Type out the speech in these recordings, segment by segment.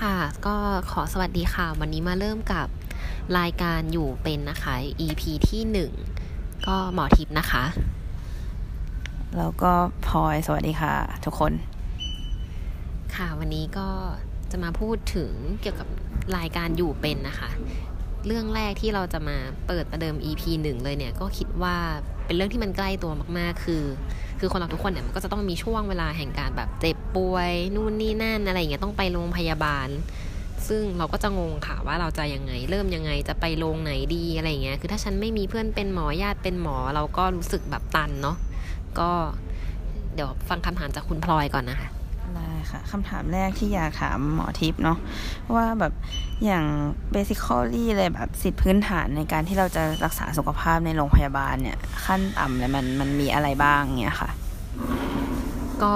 ค่ะ ก็ขอสวัสดีค่ะ วันนี้มาเริ่มกับรายการอยู่เป็นนะคะ EP ที่หนึ่งก็หมอทิพย์นะคะ แล้วก็พลอยสวัสดีค่ะ ทุกคน ค่ะวันนี้ก็จะมาพูดถึงเกี่ยวกับรายการอยู่เป็นนะคะ เรื่องแรกที่เราจะมาเปิดประเดิม EP หนึ่งเลยเนี่ย ก็คิดว่าเป็นเรื่องที่มันใกล้ตัวมาก ๆ คือ คือคนเราทุกคนเนี่ยมันก็จะต้องมีช่วงเวลาแห่งการแบบเจ็บป่วยนู่นนี่นั่นอะไรอย่างเงี้ยต้องไปโรงพยาบาล ซึ่งเราก็จะงงค่ะว่าเราจะยังไง เริ่มยังไงจะไปโรงไหนดีอะไรอย่างเงี้ยคือถ้าฉันไม่มีเพื่อนเป็นหมอญาติเป็นหมอเราก็รู้สึกแบบตันเนาะก็เดี๋ยวฟังคำถามจากคุณพลอยก่อนนะคะได้ค่ะคำถามแรกที่อยากถามหมอทิพย์เนาะว่าแบบ อย่างเบสิคอลี่เลยแบบสิทธิพื้นฐานในการที่เราจะรักษาสุขภาพในโรงพยาบาลเนี่ย ขั้นต่ำเลยมันมันมีอะไรบ้างเนี่ยค่ะ ก็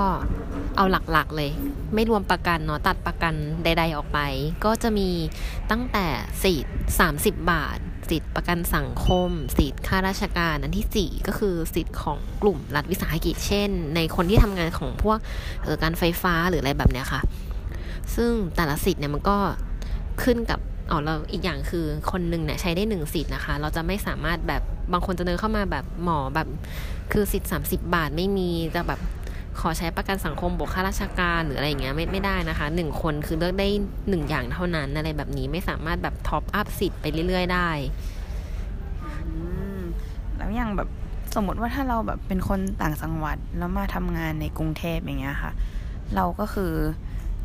เอาหลักๆเลย ไม่รวมประกันเนาะตัดประกันใด ๆออกไป ก็จะมีตั้งแต่สิทธิ์30 บาท สิทธิ์ประกันสังคม สิทธิ์ข้าราชการอันที่ 4 ก็คือสิทธิ์ของกลุ่มรัฐวิสาหกิจเช่น ในคนที่ทำงานของพวกเออการไฟฟ้าหรืออะไรแบบเนี้ยค่ะ ซึ่งแต่ละสิทธิ์เนี่ยมันก็ ขึ้นกับอ๋อเราอีกอย่างคือคนหนึ่งเนี่ยใช้ได้หนึ่งสิทธิ์นะคะ เราจะไม่สามารถแบบบางคนจะเดินเข้ามาแบบหมอแบบคือสิทธิ์30บาทไม่มีจะแบบขอใช้ประกันสังคมบวกค่าราชการหรืออะไรอย่างเงี้ยไม่ไม่ได้นะคะหนึ่งคนคือเลือกได้หนึ่งอย่างเท่านั้นอะไรแบบนี้ไม่สามารถแบบ top up สิทธิ์ไปเรื่อย ๆ ได้แล้วอย่างแบบสมมติว่าถ้าเราแบบเป็นคนต่างจังหวัดแล้วมาทำงานในกรุงเทพอย่างเงี้ยค่ะ เราก็คือ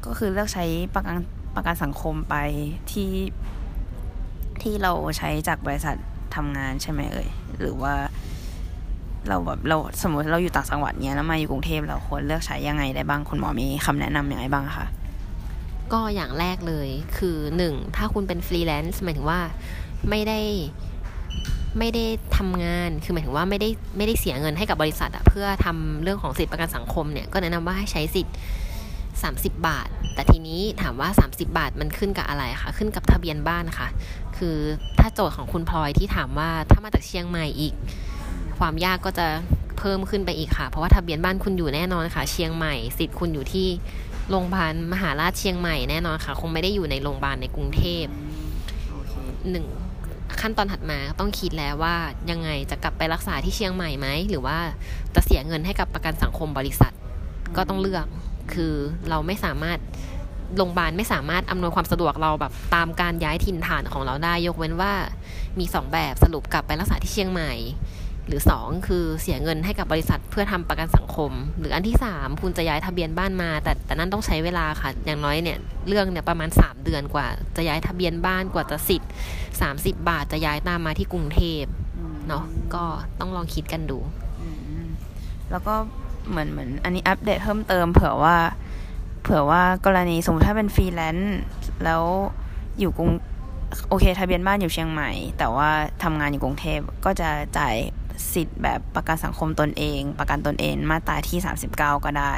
ก็คือเลือกใช้ประกัน ประกันสังคมไปที่ที่เราใช้จากบริษัททำงานใช่ไหมเอ่ยหรือว่าเราแบบเราสมมติเราอยู่ต่างจังหวัดเนี้ยแล้วมาอยู่กรุงเทพเราควรเลือกใช้ยังไงได้บ้างคุณหมอมีคำแนะนำยังไงบ้างคะก็อย่างแรกเลยคือหนึ่งถ้าคุณเป็นฟรีแลนซ์หมายถึงว่าไม่ได้ไม่ได้ทำงานคือหมายถึงว่าไม่ได้ไม่ได้เสียเงินให้กับบริษัทอะเพื่อทำเรื่องของสิทธิประกันสังคมเนี่ยก็แนะนำว่าให้ใช้สิทธิ์ 30 บาท แต่ทีนี้ถามว่า 30 บาทมันขึ้นกับอะไรคะขึ้นกับทะเบียนบ้านค่ะ คือถ้าโจทย์ของคุณพลอยที่ถามว่าถ้ามาจากเชียงใหม่อีก ความยากก็จะเพิ่มขึ้นไปอีกค่ะ เพราะว่าทะเบียนบ้านคุณอยู่แน่นอนค่ะ เชียงใหม่สิทธิ์คุณอยู่ที่โรงพยาบาลมหาราชเชียงใหม่แน่นอนค่ะ คงไม่ได้อยู่ในโรงพยาบาลในกรุงเทพหนึ่งขั้นตอนถัดมาต้องคิดแล้วว่ายังไงจะกลับไปรักษาที่เชียงใหม่ไหมหรือว่าจะเสียเงินให้กับประกันสังคมบริษัทก็ต้องเลือก คือเราไม่สามารถโรงพยาบาลไม่สามารถอำนวยความสะดวกเราแบบตามการย้ายถิ่นฐานของเราได้ ยกเว้นว่ามีสองแบบสรุปกลับไปรักษาที่เชียงใหม่ หรือ 2 คือเสียเงินให้กับบริษัทเพื่อทำประกันสังคม หรืออันที่ 3 คุณจะย้ายทะเบียนบ้านมา แต่แต่นั่นต้องใช้เวลาค่ะ อย่างน้อยเนี่ยเรื่องเนี่ยประมาณ 3 เดือนกว่า จะย้ายทะเบียนบ้านกว่าจะสิทธิ์30 บาทจะย้ายตามมาที่กรุงเทพเนาะก็ต้องลองคิดกันดูแล้วก็ เหมือนเหมือนอันนี้อัปเดตเพิ่มเติม เผื่อว่า เผื่อว่ากรณีสมมติถ้าเป็นฟรีแลนซ์แล้วอยู่กรุงโอเคทะเบียนบ้านอยู่เชียงใหม่ แต่ว่าทำงานอยู่กรุงเทพก็จะจ่ายสิทธิ์แบบประกันสังคมตนเอง ประกันตนเองมาตราที่ 39 ก็ได้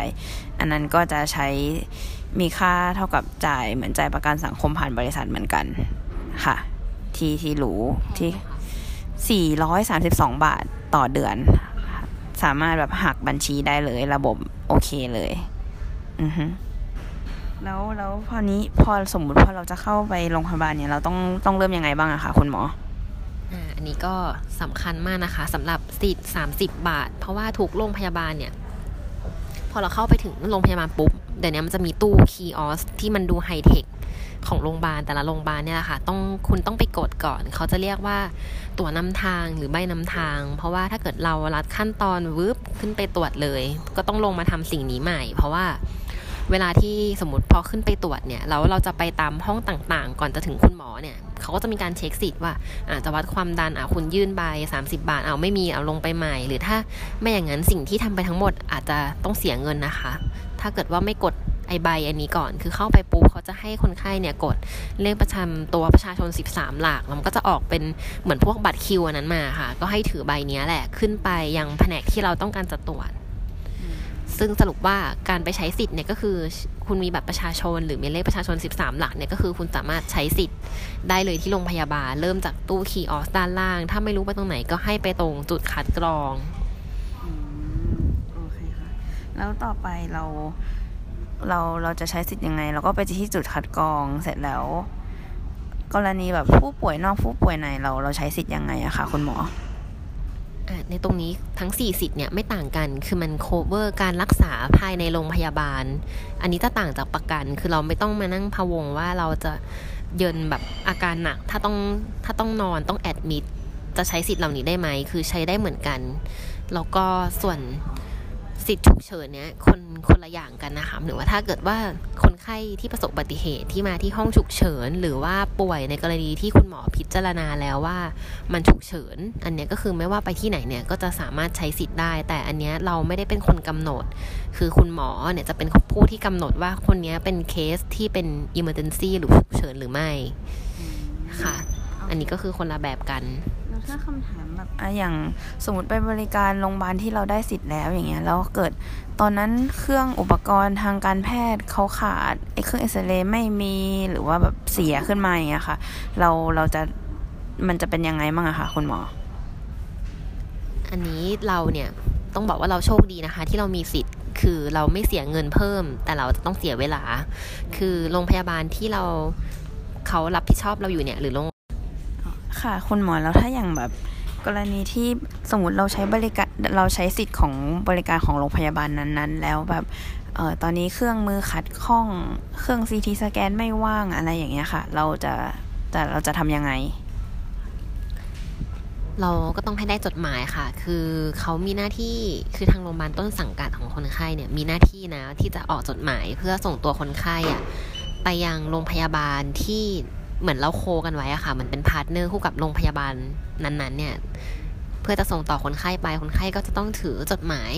อันนั้นก็จะใช้มีค่าเท่ากับจ่ายเหมือนจ่ายประกันสังคมผ่านบริษัทเหมือนกันค่ะ ที่ที่หรูที่ 432 บาทต่อเดือน สามารถแบบหักบัญชีได้เลย ระบบโอเคเลย อือฮึแล้วแล้วพอนี้พอสมมุติพอเราจะเข้าไปโรงพยาบาลเนี่ยเราต้องต้องเริ่มยังไงบ้างอะคะคุณหมออ่าอันนี้ก็สำคัญมากนะคะสำหรับสิทธิ์30บบาท เพราะว่าทุกโรงพยาบาลเนี่ย พอเราเข้าไปถึงโรงพยาบาลปุ๊บ เดี๋ยวนี้มันจะมีตู้คีออสที่มันดูไฮเทค ของโรงพยาบาลแต่ละโรงพยาบาลเนี่ยแหละค่ะต้องคุณต้องไปกดก่อน เขาจะเรียกว่าตั๋วนำทางหรือใบนำทาง เพราะว่าถ้าเกิดเรารัดขั้นตอนวืบขึ้นไปตรวจเลย ก็ต้องลงมาทำสิ่งนี้ใหม่ เพราะว่าเวลาที่สมมติพอขึ้นไปตรวจเนี่ยแล้วเราจะไปตามห้องต่างๆ ก่อนจะถึงคุณหมอเนี่ยเขาก็จะมีการเช็คสิทธิ์ว่าอาจจะวัดความดันอะคุณยื่นใบ 30 บาทเอาไม่มีเอาลงไปใหม่ หรือถ้าไม่อย่างนั้นสิ่งที่ทำไปทั้งหมดอาจจะต้องเสียเงินนะคะ ถ้าเกิดว่าไม่กด ไอใบอันนี้ก่อน คือเข้าไปปุ๊บเขาจะให้คนไข้เนี่ยกดเลขประจำตัวประชาชน 13 หลักแล้วมันก็จะออกเป็นเหมือนพวกบัตรคิวอันนั้นมาค่ะ ก็ให้ถือใบนี้แหละขึ้นไปยังแผนกที่เราต้องการจะตรวจซึ่งสรุปว่าการไปใช้สิทธิ์เนี่ยก็คือคุณมีบัตรประชาชน หรือมีเลขประชาชน 13 หลักเนี่ยก็คือคุณสามารถใช้สิทธิ์ได้เลยที่โรงพยาบาล เริ่มจากตู้คีออสด้านล่าง ถ้าไม่รู้ไปตรงไหนก็ให้ไปตรงจุดคัดกรองอืมโอเคค่ะ แล้วต่อไปเรา เราเราจะใช้สิทธิ์ยังไง เราก็ไปที่จุดคัดกรองเสร็จแล้ว กรณีแบบผู้ป่วยนอกผู้ป่วยในเราเราใช้สิทธิ์ยังไงอะคะคุณหมอในตรงนี้ทั้ง 4 สิทธิ์เนี่ยไม่ต่างกัน คือมัน cover การรักษาภายในโรงพยาบาล อันนี้จะต่างจากประกัน คือเราไม่ต้องมานั่งพะวงว่าเราจะเยินแบบอาการหนัก ถ้าต้องถ้าต้องนอนต้องแอดมิดจะใช้สิทธิ์เหล่านี้ได้ไหม คือใช้ได้เหมือนกัน แล้วก็ส่วน สิทธิ์ฉุกเฉินเนี้ยคนคนละอย่างกันนะคะหรือว่าถ้าเกิดว่าคนไข้ที่ประสบอุบัติเหตุที่มาที่ห้องฉุกเฉิน หรือว่าป่วยในกรณีที่คุณหมอพิจารณาแล้วว่ามันฉุกเฉิน อันนี้ก็คือไม่ว่าไปที่ไหนเนี่ยก็จะสามารถใช้สิทธิ์ได้ แต่อันนี้เราไม่ได้เป็นคนกำหนด คือคุณหมอเนี่ยจะเป็นผู้ที่กำหนดว่าคนนี้เป็นเคสที่เป็น emergency หรือฉุกเฉินหรือไม่ค่ะ อันนี้ก็คือคนละแบบกันแล้ว ถ้าคำถามแบบอะอย่างสมมติไปบริการโรงพยาบาลที่เราได้สิทธิ์แล้วอย่างเงี้ยแล้วเกิดตอนนั้นเครื่องอุปกรณ์ทางการแพทย์เขาขาดไอ้เครื่องเอ็กซเรย์ไม่มีหรือว่าแบบเสียขึ้นมาอย่างเงี้ยค่ะ เราเราจะมันจะเป็นยังไงบ้างอะคะคุณหมอ อันนี้เราเนี่ยต้องบอกว่าเราโชคดีนะคะ ที่เรามีสิทธิ์คือเราไม่เสียเงินเพิ่ม แต่เราจะต้องเสียเวลา คือโรงพยาบาลที่เราเขารับผิดชอบเราอยู่เนี่ยหรือโรง ค่ะ คุณหมอแล้วถ้าอย่างแบบกรณีที่สมมติเราใช้บริการเราใช้สิทธิ์ของบริการของโรงพยาบาลนั้นๆ แล้วแบบเออตอนนี้เครื่องมือขัดข้องเครื่องซีทีสแกนไม่ว่างอะไรอย่างเงี้ยค่ะ เราจะแต่เราจะทำยังไง เราก็ต้องให้ได้จดหมายค่ะ คือเขามีหน้าที่คือทางโรงพยาบาลต้นสังกัดของคนไข้เนี่ยมีหน้าที่นะที่จะออกจดหมายเพื่อส่งตัวคนไข้อะไปยังโรงพยาบาลที่ เหมือนเรา co กันไว้อะค่ะเหมือนเป็น partner คู่กับโรงพยาบาลนั้นๆ เนี่ย เพื่อจะส่งต่อคนไข้ไปคนไข้ก็จะต้องถือจดหมาย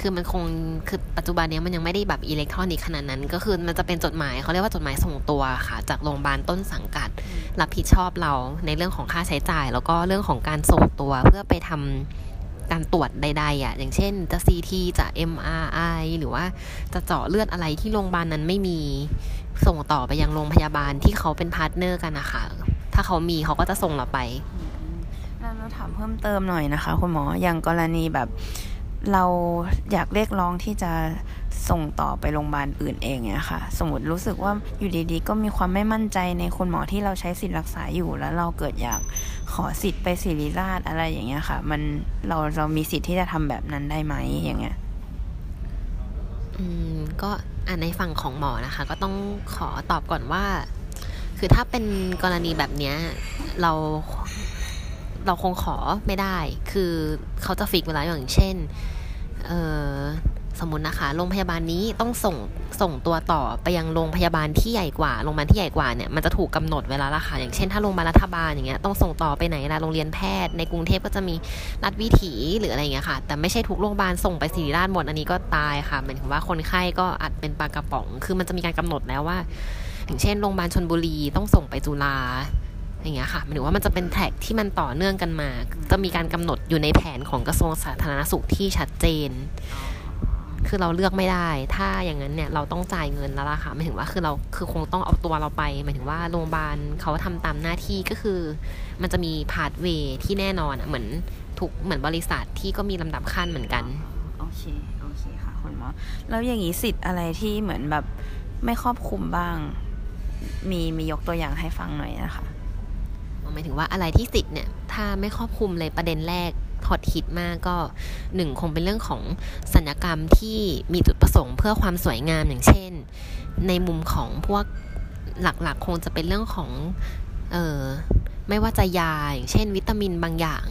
คือมันคงคือปัจจุบันนี้มันยังไม่ได้แบบอิเล็กทรอนิกส์ขนาดนั้น ก็คือมันจะเป็นจดหมายเขาเรียกว่าจดหมายส่งตัวค่ะ จากโรงพยาบาลต้นสังกัด รับผิดชอบเราในเรื่องของค่าใช้จ่าย แล้วก็เรื่องของการส่งตัวเพื่อไปทำการตรวจใดๆอะ อย่างเช่นจะ CT จะ MRI หรือว่าจะเจาะเลือดอะไรที่โรงพยาบาลนั้นไม่มี ส่งต่อไปยังโรงพยาบาลที่เขาเป็น partner กันนะคะ ถ้าเขามีเขาก็จะส่งเราไปเราถามเพิ่มเติมหน่อยนะคะคุณหมอ อย่างกรณีแบบเราอยากเรียกร้องที่จะส่งต่อไปโรงพยาบาลอื่นเองเนี่ยค่ะ สมมติรู้สึกว่าอยู่ดีๆ ก็มีความไม่มั่นใจในคุณหมอที่เราใช้สิทธิ์รักษาอยู่ แล้วเราเกิดอยากขอสิทธิ์ไปศิริราชอะไรอย่างเงี้ยค่ะ มันเราเรามีสิทธิ์ที่จะทำแบบนั้นได้ไหมอย่างเงี้ย อืมก็อ่า ในฝั่งของหมอนะคะ ก็ต้องขอตอบก่อนว่า คือถ้าเป็นกรณีแบบนี้เราเราคงขอไม่ได้ คือเขาจะฟิกเวลาอย่างเช่น เออ สมมตินะคะ โรงพยาบาลนี้ต้องส่งส่งตัวต่อไปยังโรงพยาบาลที่ใหญ่กว่า โรงพยาบาลที่ใหญ่กว่าเนี่ย มันจะถูกกาหนดเวลาละค่ะอย่างเช่น ถ้าโรงพยาบาลรัฐบาลอย่างเงี้ย ต้องส่งต่อไปไหนล่ะ โรงเรียนแพทย์ ในกรุงเทพก็จะมีรัฐวิถีหรืออะไรเงี้ยค่ะ แต่ไม่ใช่ทุกโรงพยาบาลส่งไปศิริราชหมด อันนี้ก็ตายค่ะ หมายถึงว่าคนไข้ก็อาจเป็นปลากระป๋อง คือมันจะมีการกำหนดแล้วว่า อย่างเช่น โรงพยาบาลชนบุรีต้องส่งไปจุฬาอย่างเงี้ยค่ะหมายถึงว่ามันจะเป็นแท็กที่มันต่อเนื่องกันมา จะมีการกำหนดอยู่ในแผนของกระทรวงสาธารณสุขที่ชัดเจน คือเราเลือกไม่ได้ ถ้าอย่างนั้นเนี่ยเราต้องจ่ายเงินแล้วล่ะค่ะหมายถึงว่าคือเราคือคงต้องเอาตัวเราไปหมายถึงว่าโรงพยาบาลเขาทำตามหน้าที่ก็คือ มันจะมีพาสเวที่แน่นอนอะเหมือนทุกเหมือนบริษัทที่ก็มีลำดับขั้นเหมือนกันโอเคโอเคค่ะคุณหมอแล้วอย่างนี้สิทธิ์อะไรที่เหมือนแบบไม่ครอบคลุมบ้าง มีมียกตัวอย่างให้ฟังหน่อยนะคะหมายถึงว่าอะไรที่สิทธิ์เนี่ย ถ้าไม่ครอบคลุมเลยประเด็นแรก ถอดฮิตมากก็หนึ่งคงเป็นเรื่องของสัญญกรรมที่มีจุดประสงค์เพื่อความสวยงามอย่างเช่น ในมุมของพวกหลักๆ คงจะเป็นเรื่องของเออไม่ว่าจะยาอย่างเช่น วิตามินบางอย่าง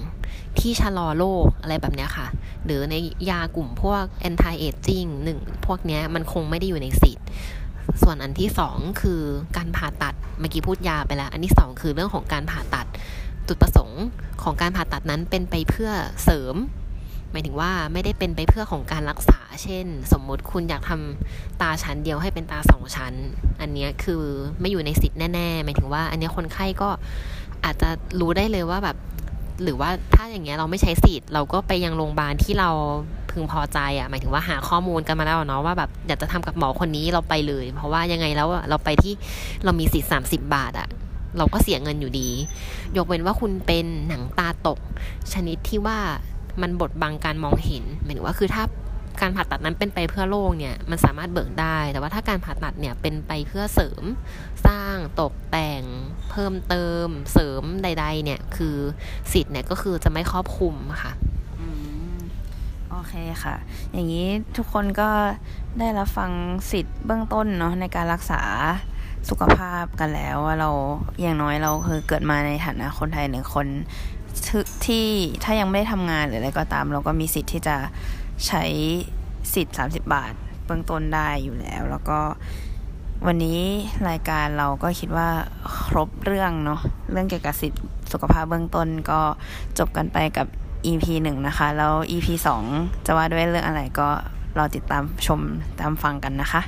ที่ชะลอโรคอะไรแบบนี้ค่ะ หรือในยากลุ่มพวก anti aging หนึ่งพวกนี้มันคงไม่ได้อยู่ในสิทธิ์ ส่วนอันที่สองคือการผ่าตัด เมื่อกี้พูดยาไปแล้ว อันที่สองคือเรื่องของการผ่าตัด จุดประสงค์ ของการผ่าตัดนั้นเป็นไปเพื่อเสริม หมายถึงว่าไม่ได้เป็นไปเพื่อของการรักษา เช่น สมมุติคุณอยากทำตาชั้นเดียวให้เป็นตาสองชั้น อันนี้คือไม่อยู่ในสิทธิ์แน่ๆ หมายถึงว่า อันนี้คนไข้ก็อาจจะรู้ได้เลยว่าแบบ หรือว่าถ้าอย่างเงี้ยเราไม่ใช้สิทธิ์เราก็ไปยังโรงพยาบาลที่เราพึงพอใจอะ่ะหมายถึงว่าหาข้อมูลกันมาแล้วเนาะว่าแบบอยากจะทำกับหมอคนนี้เราไปเลย เพราะว่ายังไงแล้วเราไปที่เรามีสิทธิ์สามสิบบาทอะ่ะ เราก็เสียเงินอยู่ดี ยกเว้นว่าคุณเป็นหนังตาตก ชนิดที่ว่ามันบดบังการมองเห็นหมายถึงว่าคือถ้าการผ่าตัดนั้นเป็นไปเพื่อโรคเนี่ยมันสามารถเบิกได้ แต่ว่าถ้าการผ่าตัดเนี่ยเป็นไปเพื่อเสริม สร้างตกแต่ง เพิ่มเติม เสริมใด ๆ เนี่ยคือสิทธิ์เนี่ยก็คือจะไม่ครอบคลุมค่ะโอเคค่ะ อย่างนี้ทุกคนก็ได้รับฟังสิทธิ์เบื้องต้นเนาะในการรักษา สุขภาพกันแล้วว่าเราอย่างน้อยเราคือเกิดมาในฐานะคนไทยหนึ่งคนที่ที่ถ้ายังไม่ได้ทำงานหรืออะไรก็ตาม เราก็มีสิทธิ์ที่จะใช้สิทธิ์ 30 บาทเบื้องต้นได้อยู่แล้ว แล้วก็วันนี้รายการเราก็คิดว่าครบเรื่องเนาะเรื่องเกี่ยวกับสิทธิสุขภาพเบื้องต้นก็จบกันไปกับ EP หนึ่งนะคะ แล้ว EP สองจะว่าด้วยเรื่องอะไรก็รอติดตามชมตามฟังกันนะคะ